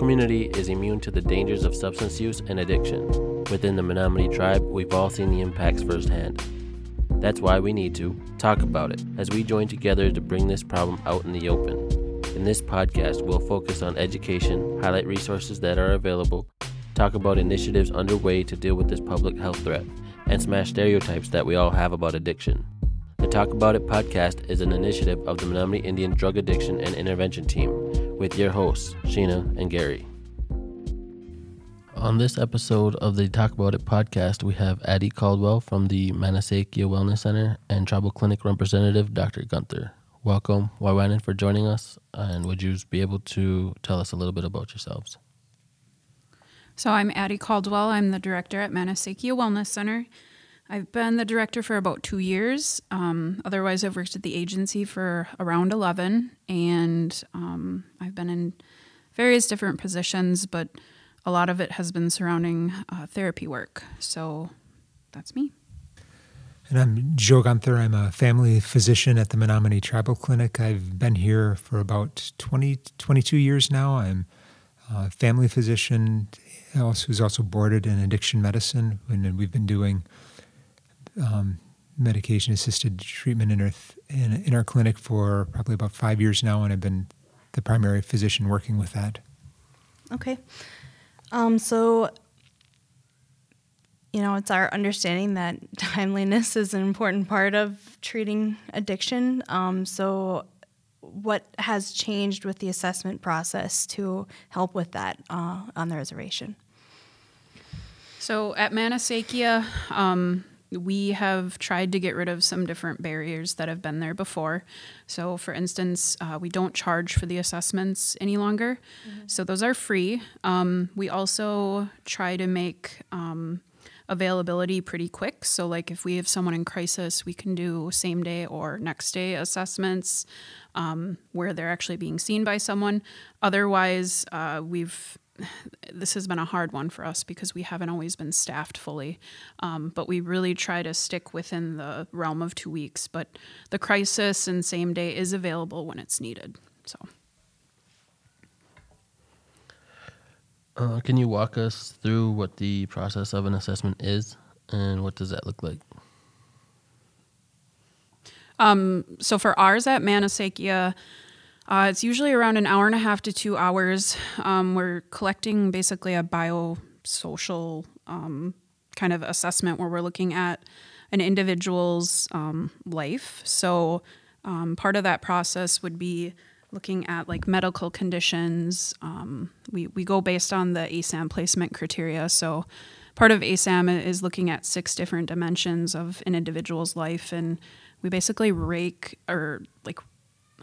community is immune to the dangers of substance use and addiction. Within the Menominee tribe, we've all seen the impacts firsthand. That's why we need to talk about it as we join together to bring this problem out in the open. In this podcast, we'll focus on education, highlight resources that are available, talk about initiatives underway to deal with this public health threat, and smash stereotypes that we all have about addiction. The Talk About It podcast is an initiative of the Menominee Indian Drug Addiction and Intervention Team with your hosts, Sheena and Gary. On this episode of the Talk About It podcast, we have Addie Caldwell from the Maehnowesekiyah Wellness Center and Tribal Clinic representative, Dr. Gunther. Welcome, Waewaenen, for joining us. And would you be able to tell us a little bit about yourselves? So, I'm Addie Caldwell. I'm the director at Maehnowesekiyah Wellness Center. I've been the director for about two years. Um, otherwise, I've worked at the agency for around 11, and um, I've been in various different positions, but a lot of it has been surrounding uh, therapy work. So that's me. And I'm Joe Gunther. I'm a family physician at the Menominee Tribal Clinic. I've been here for about 20, 22 years now. I'm a family physician who's also boarded in addiction medicine, and we've been doing um, medication assisted treatment in our, th- in, in our clinic for probably about five years now, and I've been the primary physician working with that. Okay. Um, so, you know, it's our understanding that timeliness is an important part of treating addiction. Um, so, what has changed with the assessment process to help with that uh, on the reservation? So, at Maehnowesekiyah, um, we have tried to get rid of some different barriers that have been there before. So, for instance, uh, we don't charge for the assessments any longer. Mm-hmm. So, those are free. Um, we also try to make um, availability pretty quick. So, like if we have someone in crisis, we can do same day or next day assessments um, where they're actually being seen by someone. Otherwise, uh, we've this has been a hard one for us because we haven't always been staffed fully. Um, but we really try to stick within the realm of two weeks. But the crisis and same day is available when it's needed. So. Uh, can you walk us through what the process of an assessment is and what does that look like? Um, so for ours at Maehnowesekiyah, uh, it's usually around an hour and a half to two hours. Um, we're collecting basically a biosocial um, kind of assessment where we're looking at an individual's um, life. So um, part of that process would be looking at like medical conditions. Um, we, we go based on the ASAM placement criteria. So part of ASAM is looking at six different dimensions of an individual's life and we basically rake or like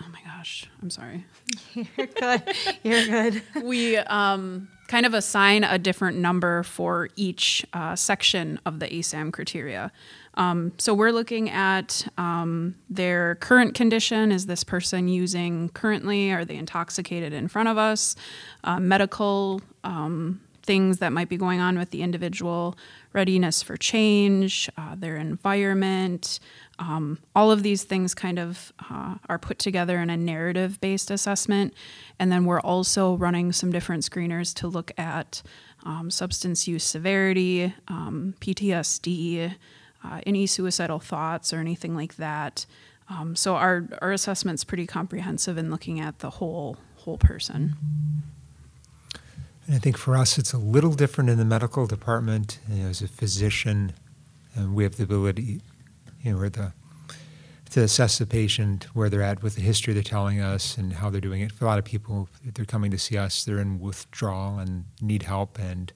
oh my gosh, I'm sorry. You're good. You're good. we um, kind of assign a different number for each uh, section of the ASAM criteria. Um, so we're looking at um, their current condition. Is this person using currently? Are they intoxicated in front of us? Uh, medical um, things that might be going on with the individual, readiness for change, uh, their environment, um, all of these things kind of uh, are put together in a narrative based assessment. And then we're also running some different screeners to look at um, substance use severity, um, PTSD, uh, any suicidal thoughts, or anything like that. Um, so our, our assessment's pretty comprehensive in looking at the whole whole person. And I think for us, it's a little different in the medical department. You know, as a physician, and we have the ability you know, the to assess the patient where they're at with the history they're telling us and how they're doing it. For a lot of people, they're coming to see us, they're in withdrawal and need help. And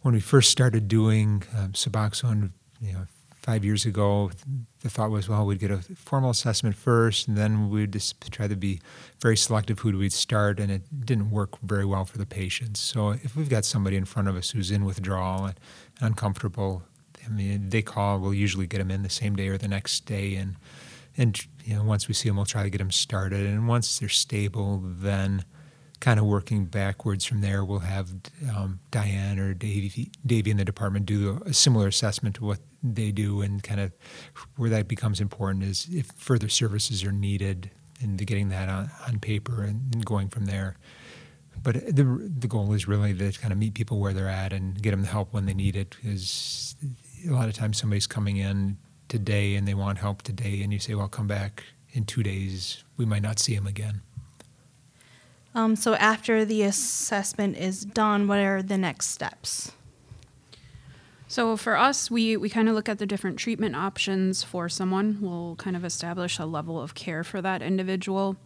when we first started doing um, Suboxone, you know, five years ago, the thought was, well, we'd get a formal assessment first, and then we'd just try to be very selective who we'd start, and it didn't work very well for the patients. So if we've got somebody in front of us who's in withdrawal and uncomfortable, I mean, they call. We'll usually get them in the same day or the next day, and and you know, once we see them, we'll try to get them started. And once they're stable, then kind of working backwards from there, we'll have um, Diane or Davey, Davey in the department do a similar assessment to what they do, and kind of where that becomes important is if further services are needed and getting that on, on paper and, and going from there. but the the goal is really to kind of meet people where they're at and get them the help when they need it. Because a lot of times somebody's coming in today and they want help today, and you say, "Well, come back in two days." We might not see them again. Um, so after the assessment is done, what are the next steps? So for us, we, we kind of look at the different treatment options for someone. We'll kind of establish a level of care for that individual.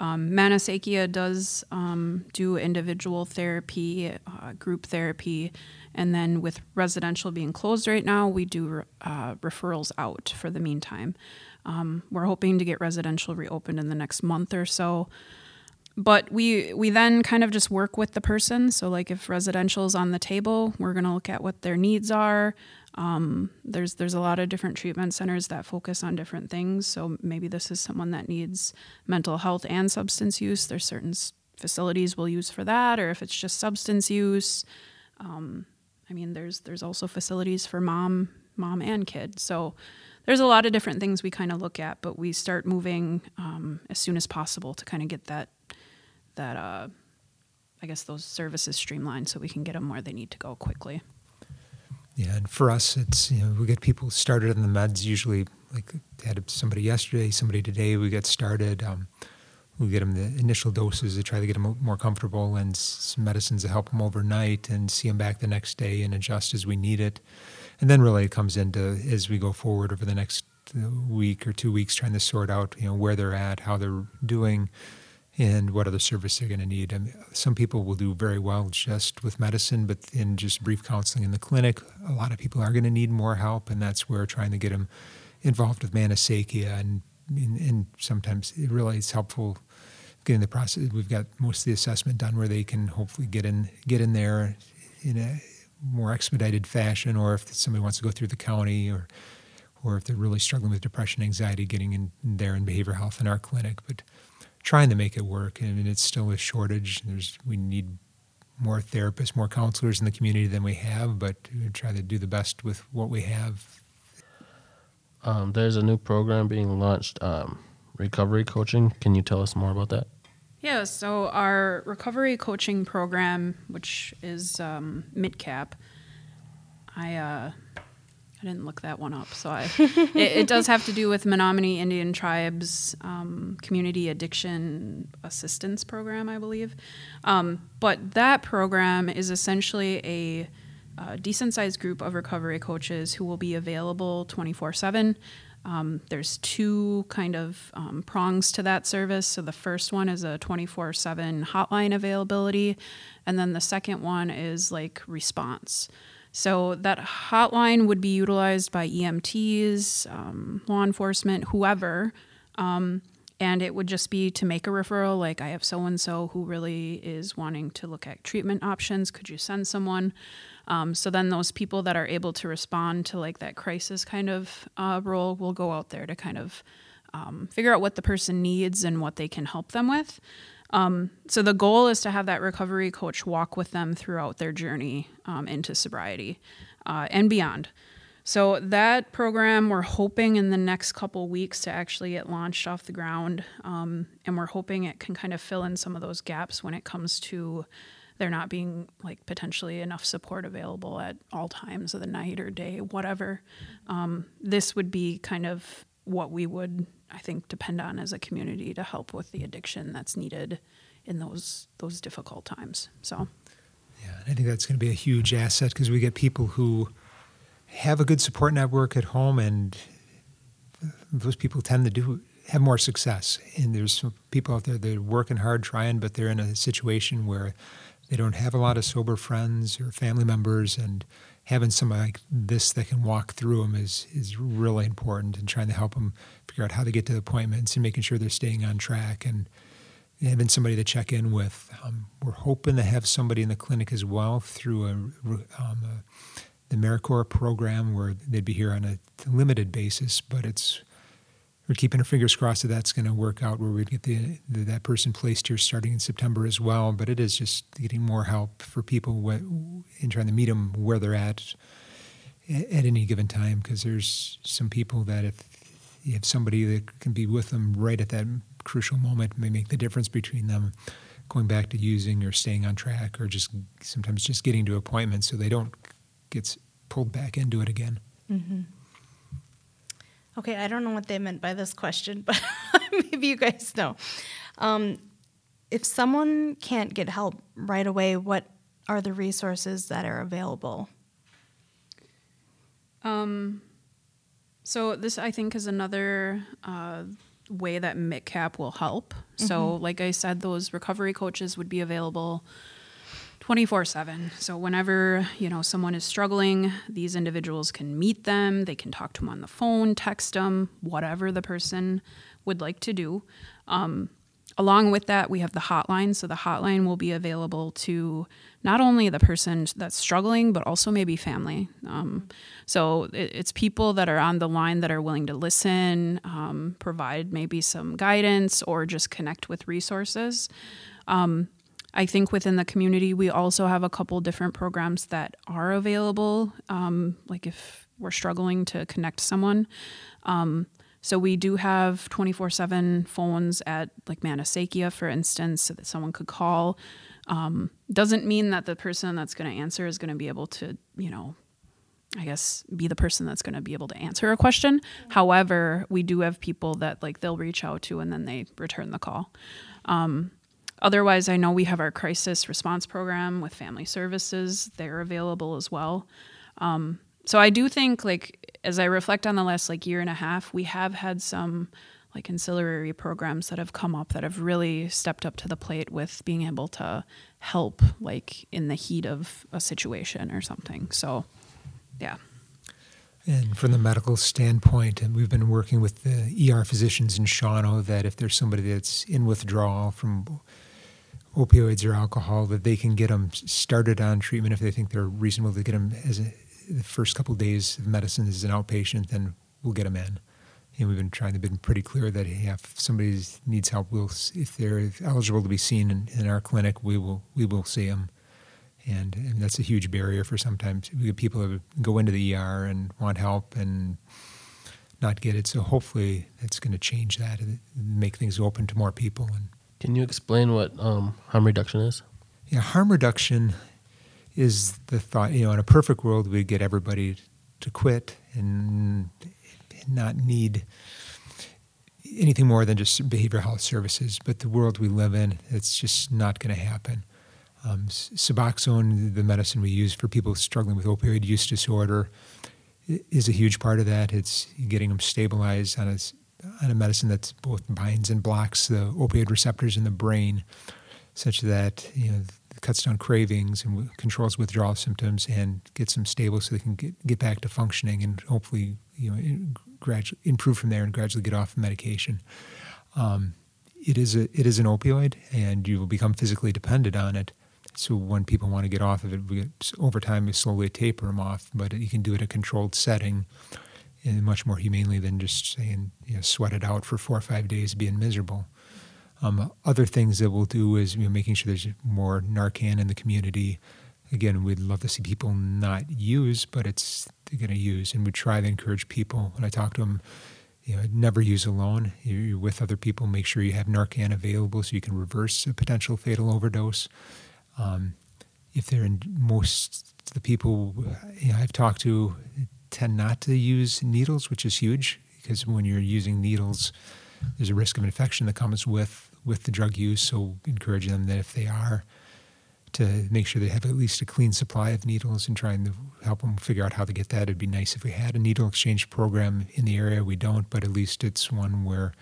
Um, does um, do individual therapy, uh, group therapy, and then with residential being closed right now, we do uh, referrals out for the meantime. Um, we're hoping to get residential reopened in the next month or so but we we then kind of just work with the person. So like if residential is on the table we're going to look at what their needs are. Um, there's there's a lot of different treatment centers that focus on different things. So maybe this is someone that needs mental health and substance use. There's certain facilities we'll use for that or if it's just substance use. Um, i mean there's there's also facilities for mom mom and kid. So there's a lot of different things we kind of look at but we start moving um, as soon as possible to kind of get that that uh, I guess those services streamlined so we can get them where they need to go quickly. Yeah, and for us, it's you know we get people started in the meds usually like had somebody yesterday, somebody today. We get started. Um, we get them the initial doses to try to get them more comfortable, and some medicines to help them overnight, and see them back the next day and adjust as we need it. And then really it comes into as we go forward over the next uh, week or two weeks, trying to sort out you know where they're at, how they're doing and what other service they're going to need. I mean, some people will do very well just with medicine, but in just brief counseling in the clinic, a lot of people are going to need more help, and that's where trying to get them involved with Maehnowesekiyah and, and, and sometimes it really is helpful getting the process. We've got most of the assessment done where they can hopefully get in get in there in a more expedited fashion, or if somebody wants to go through the county, or or if they're really struggling with depression, anxiety, getting in there in behavioral health in our clinic, but trying to make it work. I mean, it's still a shortage. There's we need more therapists, more counselors in the community than we have, but we try to do the best with what we have. Um, there's a new program being launched, um, recovery coaching. Can you tell us more about that? Yeah, so our recovery coaching program, which is um, MidCap, I uh, I didn't look that one up, so I, it, it, does have to do with Menominee Indian Tribes um, Community Addiction Assistance Program, I believe. Um, but that program is essentially a, a decent sized group of recovery coaches who will be available 24 7. Um, there's two kind of um, prongs to that service. So the first one is a 24 7 hotline availability, and then the second one is like response. So that hotline would be utilized by EMTs, um, law enforcement, whoever. Um, and it would just be to make a referral like i have so and so who really is wanting to look at treatment options. Could you send someone? Um, so then those people that are able to respond to like that crisis kind of uh, role will go out there to kind of um, figure out what the person needs and what they can help them with um, so the goal is to have that recovery coach walk with them throughout their journey um, into sobriety uh, and beyond. So that program, we're hoping in the next couple weeks to actually get launched off the ground, um, and we're hoping it can kind of fill in some of those gaps when it comes to there not being like potentially enough support available at all times of the night or day, whatever. Um, this would be kind of what we would I think depend on as a community to help with the addiction that's needed in those those difficult times. So, yeah, I think that's going to be a huge asset because we get people who have a good support network at home, and those people tend to do have more success. And there's some people out there that are working hard, trying, but they're in a situation where they don't have a lot of sober friends or family members, and having somebody like this that can walk through them is is really important and trying to help them figure out how to get to the appointments and making sure they're staying on track and having somebody to check in with. Um, we're hoping to have somebody in the clinic as well through a, um, a, the AmeriCorps program where they'd be here on a limited basis, but it's we're keeping our fingers crossed that that's going to work out where we'd get the, the, that person placed here starting in September as well. But it is just getting more help for people in trying to meet them where they're at at any given time because there's some people that if you have somebody that can be with them right at that crucial moment may make the difference between them going back to using or staying on track or just sometimes just getting to appointments so they don't get pulled back into it again. Mm-hmm. Okay, I don't know what they meant by this question, but maybe you guys know. Um, if someone can't get help right away, what are the resources that are available? Um, so this I think is another uh, way that MICCAP will help. Mm-hmm. So like I said, those recovery coaches would be available 24 7. So, whenever, you know, someone is struggling, these individuals can meet them, they can talk to them on the phone, text them, whatever the person would like to do. Um, along with that, we have the hotline. So, the hotline will be available to not only the person that's struggling, but also maybe family. Um, so, it, it's people that are on the line that are willing to listen, um, provide maybe some guidance, or just connect with resources. Um, I think within the community, we also have a couple different programs that are available. Um, like if we're struggling to connect someone. Um, so we do have 24 7 phones at like Maehnowesekiyah, for instance, so that someone could call. Um, doesn't mean that the person that's going to answer is going to be able to, you know, I guess be the person that's going to be able to answer a question. However, we do have people that like they'll reach out to and then they return the call. Um, Otherwise, I know we have our crisis response program with family services. They're available as well. Um, so I do think, like, as I reflect on the last like year and a half, we have had some like ancillary programs that have come up that have really stepped up to the plate with being able to help, like in the heat of a situation or something. So, yeah. And from the medical standpoint, and we've been working with the ER physicians in Shawano that if there's somebody that's in withdrawal from opioids or alcohol that they can get them started on treatment if they think they're reasonable to get them as a, the first couple of days of medicine as an outpatient then we'll get them in. And we've been trying to be pretty clear that if somebody needs help we'll if they're eligible to be seen in, in our clinic we will we will see them and, and, that's a huge barrier for sometimes people who go into the ER and want help and not get it. So hopefully that's going to change that and make things open to more people and can you explain what um, harm reduction is? Yeah, harm reduction is the thought. You know, in a perfect world, we'd get everybody to quit and not need anything more than just behavioral health services. But the world we live in, it's just not going to happen. Um, Suboxone, the medicine we use for people struggling with opioid use disorder, is a huge part of that. It's getting them stabilized on a on a medicine that both binds and blocks the opioid receptors in the brain, such that you know cuts down cravings and controls withdrawal symptoms and gets them stable so they can get, get back to functioning and hopefully you know gradually improve from there and gradually get off the medication. Um, it is a it is an opioid and you will become physically dependent on it. So when people want to get off of it, we over time we slowly taper them off, but you can do it in a controlled setting much more humanely than just saying, you know, sweat it out for four or five days being miserable. Um, other things that we'll do is you know, making sure there's more Narcan in the community. Again, we'd love to see people not use, but it's they're going to use, and we try to encourage people. When I talk to them, you know, never use alone. You're with other people. Make sure you have Narcan available so you can reverse a potential fatal overdose. Um, if they're in most the people you know, I've talked to, tend not to use needles, which is huge because when you're using needles, there's a risk of infection that comes with with the drug use. So encourage them that if they are, to make sure they have at least a clean supply of needles and trying to help them figure out how to get that. It'd be nice if we had a needle exchange program in the area. We don't, but at least it's one where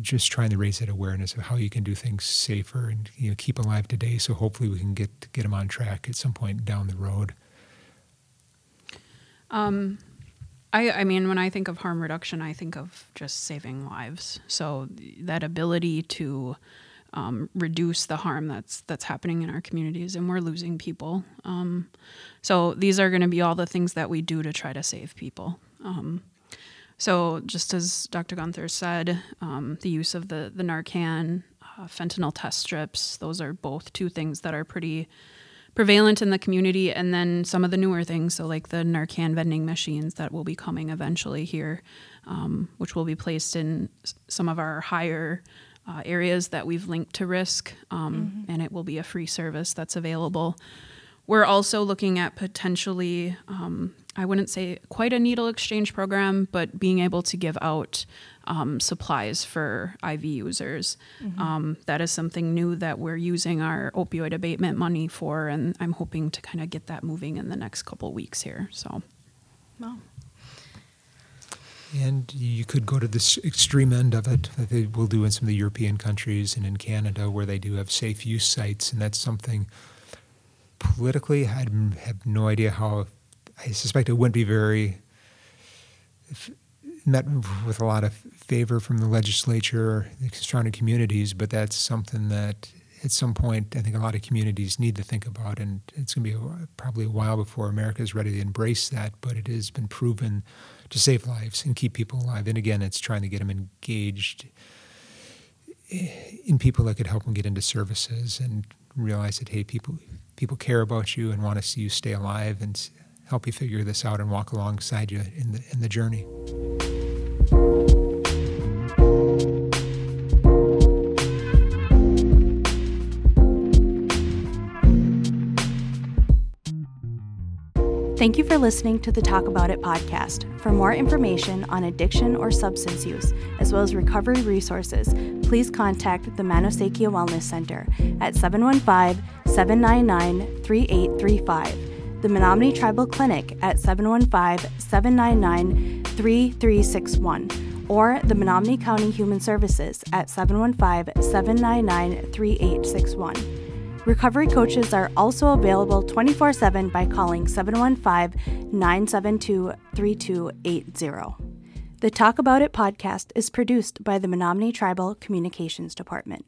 just trying to raise that awareness of how you can do things safer and you know keep alive today. So hopefully we can get get them on track at some point down the road. Um, I, I mean, when I think of harm reduction, I think of just saving lives. So that ability to um, reduce the harm that's that's happening in our communities, and we're losing people. Um, so these are going to be all the things that we do to try to save people. Um, so just as Dr. Gunther said, um, the use of the the Narcan, uh, fentanyl test strips, those are both two things that are pretty prevalent in the community, and then some of the newer things, so like the Narcan vending machines that will be coming eventually here, um, which will be placed in some of our higher uh, areas that we've linked to risk, um, and it will be a free service that's available. We're also looking at potentially, um, I wouldn't say quite a needle exchange program, but being able to give out um, supplies for IV users. Um, that is something new that we're using our opioid abatement money for, and I'm hoping to kind of get that moving in the next couple weeks here. So, Wow. And you could go to this extreme end of it that they will do in some of the European countries and in Canada where they do have safe use sites. And that's something politically, I have no idea how, I suspect it wouldn't be very, met with a lot of favor from the legislature the surrounding communities, but that's something that at some point I think a lot of communities need to think about. And it's going to be probably a while before America is ready to embrace that, but it has been proven to save lives and keep people alive. And again, it's trying to get them engaged eh, in people that could help them get into services and realize that hey, people people care about you and want to see you stay alive and help you figure this out and walk alongside you in the in the journey. Thank you for listening to the Talk About It podcast. For more information on addiction or substance use, as well as recovery resources, please contact the Maehnowesekiyah Wellness Center at 715 799 3835, the Menominee Tribal Clinic at 715 799 3361, or the Menominee County Human Services at 715 799 3861. Recovery coaches are also available 24 7 by calling 715 972 3280. The Talk About It podcast is produced by the Menominee Tribal Communications Department.